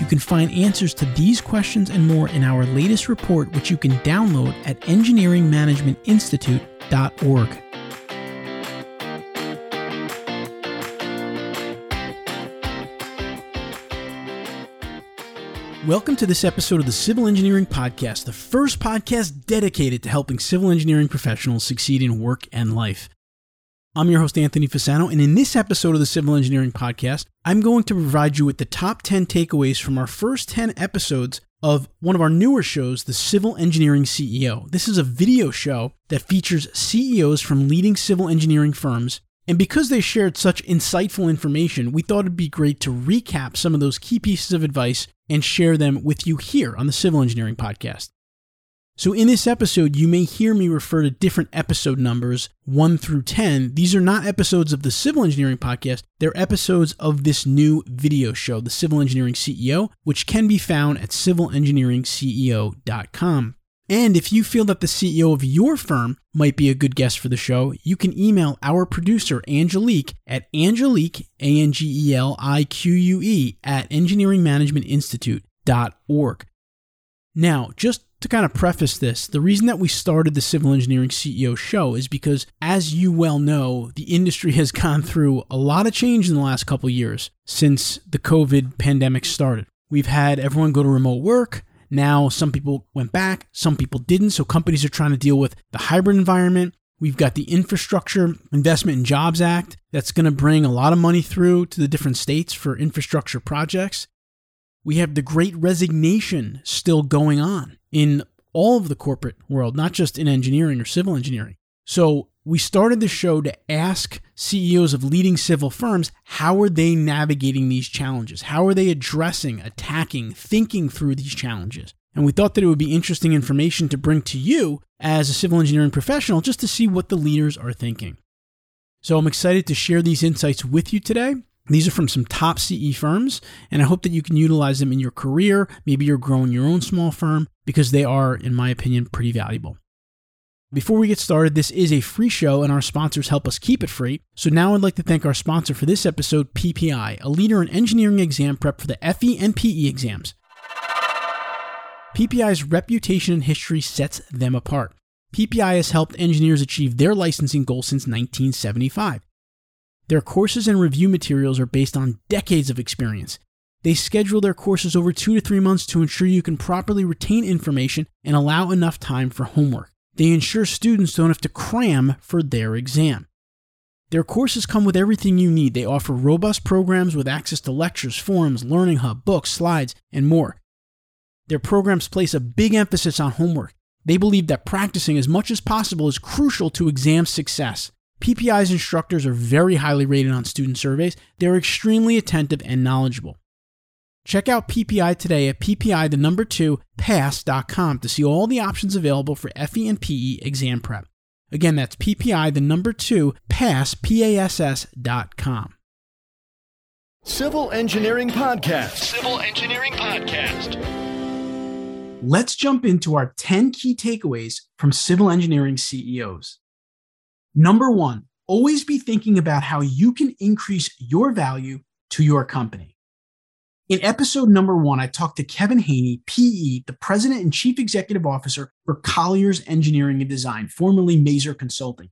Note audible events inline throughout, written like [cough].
You can find answers to these questions and more in our latest report, which you can download at engineeringmanagementinstitute.org. Welcome to this episode of the Civil Engineering Podcast, the first podcast dedicated to helping civil engineering professionals succeed in work and life. I'm your host, Anthony Fasano, and in this episode of the Civil Engineering Podcast, I'm going to provide you with the top 10 takeaways from our first 10 episodes of one of our newer shows, The Civil Engineering CEO. This is a video show that features CEOs from leading civil engineering firms. And because they shared such insightful information, we thought it'd be great to recap some of those key pieces of advice and share them with you here on the Civil Engineering Podcast. So, in this episode, you may hear me refer to different episode numbers, 1 through 10. These are not episodes of the Civil Engineering Podcast, they're episodes of this new video show, The Civil Engineering CEO, which can be found at civilengineeringceo.com. And if you feel that the CEO of your firm might be a good guest for the show, you can email our producer, Angelique, at Angelique, A N G E L I Q U E, at engineeringmanagementinstitute.org. Now, just to kind of preface this, the reason that we started the Civil Engineering CEO show is because, as you well know, the industry has [laughs] gone through a lot of change in the last couple years since the COVID pandemic started. We've had everyone go to remote work. Now, some people went back, some people didn't. So, companies are trying to deal with the hybrid environment. We've got the Infrastructure Investment and Jobs Act that's going to bring a lot of money through to the different states for infrastructure projects. We have the great resignation still going on in all of the corporate world, not just in engineering or civil engineering. So we started the show to ask CEOs of leading civil firms how are they navigating these challenges? How are they addressing, attacking, thinking through these challenges? And we thought that it would be interesting information to bring to you as a civil engineering professional just to see what the leaders are thinking. So I'm excited to share these insights with you today. These are from some top CE firms, and I hope that you can utilize them in your career. Maybe you're growing your own small firm because they are, in my opinion, pretty valuable. Before we get started, this is a free show and our sponsors help us keep it free. So now I'd like to thank our sponsor for this episode, PPI, a leader in engineering exam prep for the FE and PE exams. PPI's reputation and history sets them apart. PPI has helped engineers achieve their licensing goals since 1975. Their courses and review materials are based on decades of experience. They schedule their courses over two to three months to ensure you can properly retain information and allow enough time for homework. They ensure students don't have to cram for their exam. Their courses come with everything you need. They offer robust programs with access to lectures, forums, learning hub, books, slides, and more. Their programs place a big emphasis on homework. They believe that practicing as much as possible is crucial to exam success. PPI's instructors are very highly rated on student surveys. They're extremely attentive and knowledgeable. Check out PPI today at PPI the number 2 pass.com to see all the options available for FE and PE exam prep. Again, that's PPI the number 2 pass com. Civil Engineering Podcast. Civil Engineering Podcast. Let's jump into our 10 key takeaways from civil engineering CEOs. Number one, always be thinking about how you can increase your value to your company. In episode number one, I talked to Kevin Haney, PE, the president and chief executive officer for Colliers Engineering and Design, formerly Maser Consulting.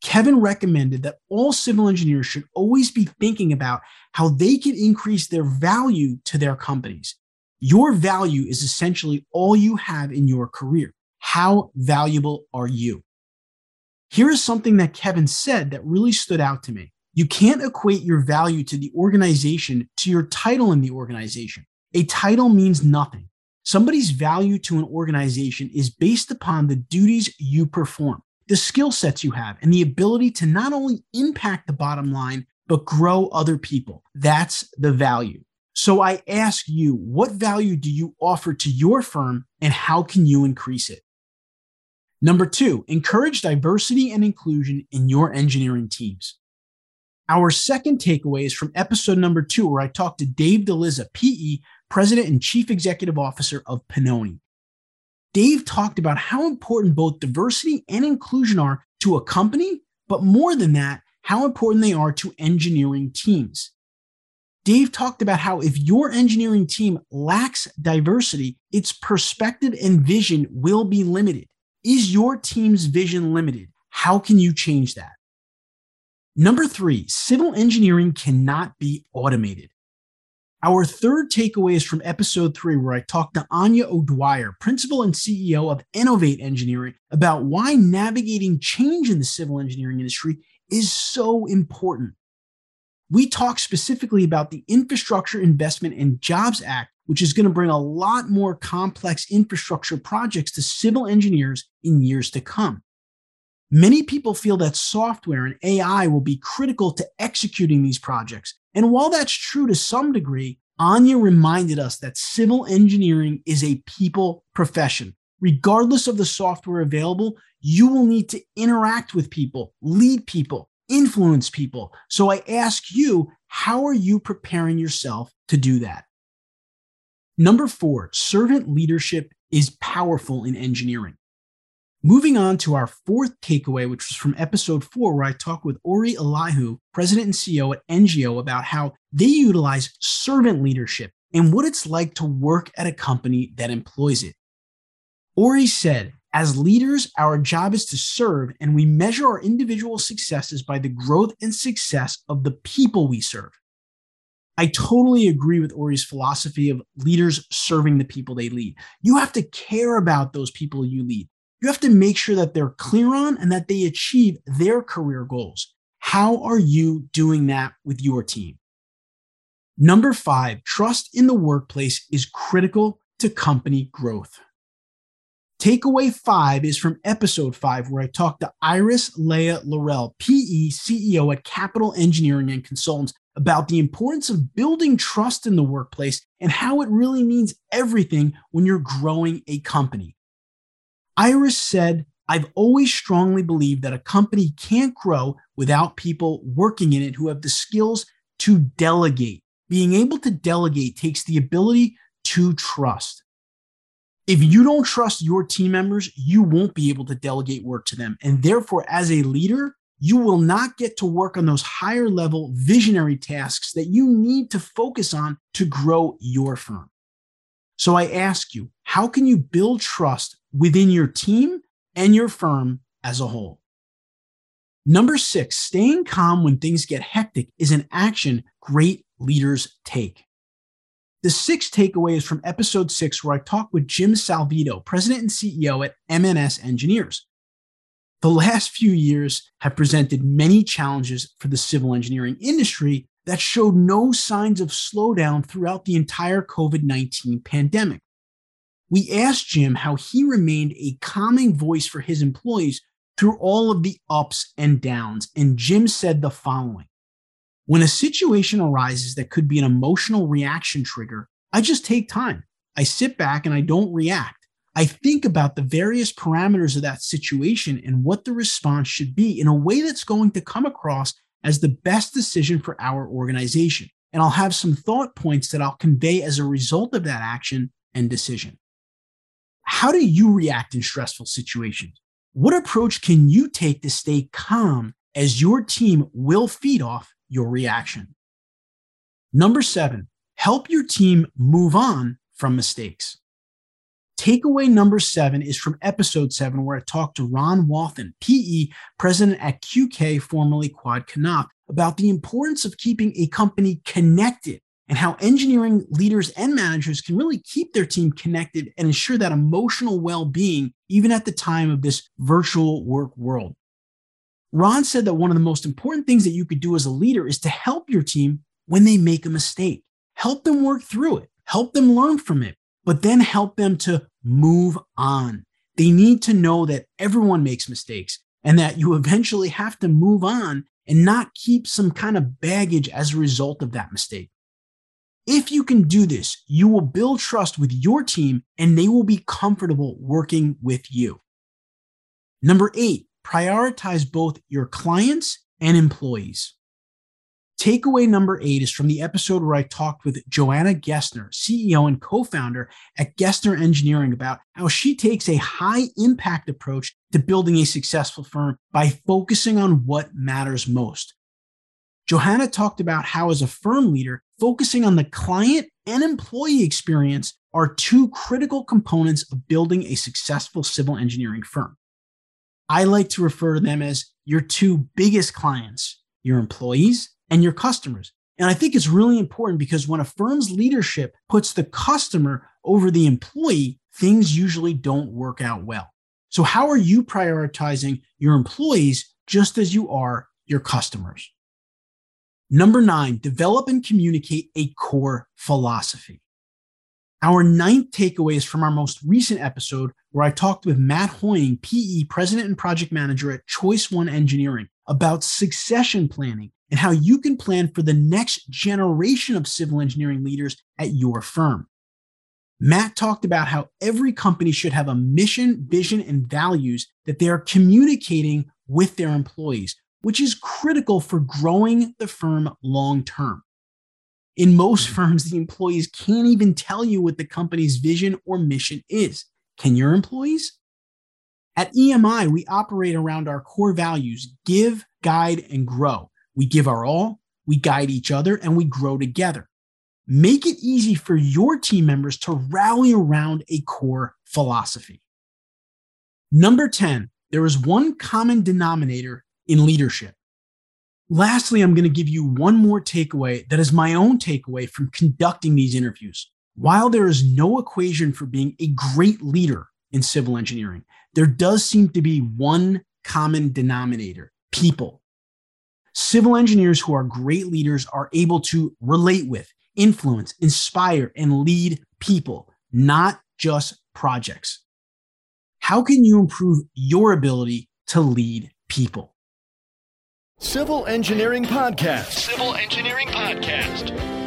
Kevin recommended that all civil engineers should always be thinking about how they can increase their value to their companies. Your value is essentially all you have in your career. How valuable are you? Here is something that Kevin said that really stood out to me. You can't equate your value to the organization to your title in the organization. A title means nothing. Somebody's value to an organization is based upon the duties you perform, the skill sets you have, and the ability to not only impact the bottom line, but grow other people. That's the value. So I ask you, what value do you offer to your firm and how can you increase it? Number two, encourage diversity and inclusion in your engineering teams. Our second takeaway is from episode number two, where I talked to Dave DeLizza, PE, President and Chief Executive Officer of Pennoni. Dave talked about how important both diversity and inclusion are to a company, but more than that, how important they are to engineering teams. Dave talked about how if your engineering team lacks diversity, its perspective and vision will be limited. Is your team's vision limited? How can you change that? Number three, civil engineering cannot be automated. Our third takeaway is from episode three, where I talked to Anya O'Dwyer, principal and CEO of Innovate Engineering, about why navigating change in the civil engineering industry is so important. We talk specifically about the Infrastructure Investment and Jobs Act, which is going to bring a lot more complex infrastructure projects to civil engineers in years to come. Many people feel that software and AI will be critical to executing these projects. And while that's true to some degree, Anya reminded us that civil engineering is a people profession. Regardless of the software available, you will need to interact with people, lead people, influence people. So I ask you, how are you preparing yourself to do that? Number four, servant leadership is powerful in engineering. Moving on to our fourth takeaway, which was from episode four, where I talked with Ori Elihu, president and CEO at NGO, about how they utilize servant leadership and what it's like to work at a company that employs it. Ori said, as leaders, our job is to serve, and we measure our individual successes by the growth and success of the people we serve. I totally agree with Ori's philosophy of leaders serving the people they lead. You have to care about those people you lead. You have to make sure that they're clear on and that they achieve their career goals. How are you doing that with your team? Number five, trust in the workplace is critical to company growth. Takeaway five is from episode five, where I talked to Iris Leah Laurel, PE CEO at Capital Engineering and Consultants, about the importance of building trust in the workplace and how it really means everything when you're growing a company. Iris said, I've always strongly believed that a company can't grow without people working in it who have the skills to delegate. Being able to delegate takes the ability to trust. If you don't trust your team members, you won't be able to delegate work to them. And therefore, as a leader, you will not get to work on those higher level visionary tasks that you need to focus on to grow your firm. So I ask you, how can you build trust within your team and your firm as a whole? Number six, staying calm when things get hectic is an action great leaders take. The sixth takeaway is from episode six, where I talked with Jim Salvito, president and CEO at MNS Engineers. The last few years have presented many challenges for the civil engineering industry that showed no signs of slowdown throughout the entire COVID 19 pandemic. We asked Jim how he remained a calming voice for his employees through all of the ups and downs, and Jim said the following when a situation arises that could be an emotional reaction trigger, I just take time. I sit back and I don't react. I think about the various parameters of that situation and what the response should be in a way that's going to come across as the best decision for our organization. And I'll have some thought points that I'll convey as a result of that action and decision. How do you react in stressful situations? What approach can you take to stay calm as your team will feed off your reaction. Number seven, help your team move on from mistakes. Takeaway number seven is from episode seven, where I talked to Ron Wathen, PE president at QK, formerly Quad Knopf, about the importance of keeping a company connected and how engineering leaders and managers can really keep their team connected and ensure that emotional well being, even at the time of this virtual work world. Ron said that one of the most important things that you could do as a leader is to help your team when they make a mistake. Help them work through it, help them learn from it, but then help them to move on. They need to know that everyone makes mistakes and that you eventually have to move on and not keep some kind of baggage as a result of that mistake. If you can do this, you will build trust with your team and they will be comfortable working with you. Number eight, prioritize both your clients and employees. Takeaway number eight is from the episode where I talked with Joanna Gessner, CEO and co founder at Gessner Engineering, about how she takes a high impact approach to building a successful firm by focusing on what matters most. Johanna talked about how, as a firm leader, focusing on the client and employee experience are two critical components of building a successful civil engineering firm. I like to refer to them as your two biggest clients, your employees and your customers. And I think it's really important because when a firm's leadership puts the customer over the employee, things usually don't work out well. So, how are you prioritizing your employees just as you are your customers? Number nine, develop and communicate a core philosophy. Our ninth takeaway is from our most recent episode where I talked with Matt Hoying, PE President and Project Manager at Choice One Engineering, about succession planning and how you can plan for the next generation of civil engineering leaders at your firm. Matt talked about how every company should have a mission, vision, and values that they are communicating with their employees, which is critical for growing the firm long term. In most hmm. firms, the employees can't even tell you what the company's vision or mission is. Can your employees? At EMI, we operate around our core values give, guide, and grow. We give our all, we guide each other, and we grow together. Make it easy for your team members to rally around a core philosophy. Number 10, there is one common denominator in leadership Lastly, I'm going to give you one more takeaway that is my own takeaway from conducting these interviews. While there is no equation for being a great leader in civil engineering, there does seem to be one common denominator people. Civil engineers who are great leaders are able to relate with, influence, inspire, and lead people, not just projects. How can you improve your ability to lead people? Civil Engineering Podcast. Civil Engineering Podcast.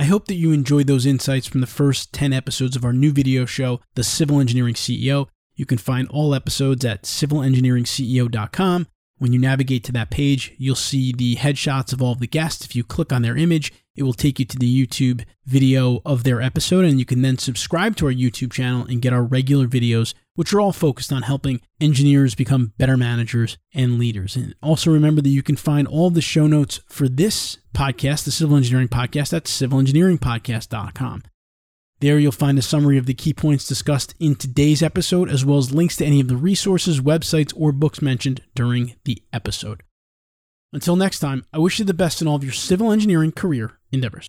I hope that you enjoyed those insights from the first 10 episodes of our new video show, The Civil Engineering CEO. You can find all episodes at civilengineeringceo.com. When you navigate to that page, you'll see the headshots of all of the guests. If you click on their image, it will take you to the YouTube video of their episode, and you can then subscribe to our YouTube channel and get our regular videos, which are all focused on helping engineers become better managers and leaders. And also remember that you can find all the show notes for this podcast, the Civil Engineering Podcast, at civilengineeringpodcast.com. There you'll find a summary of the key points discussed in today's episode, as well as links to any of the resources, websites, or books mentioned during the episode. Until next time, I wish you the best in all of your civil engineering career endeavors.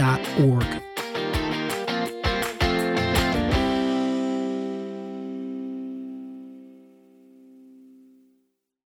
engineeringmanagementinstitute.org.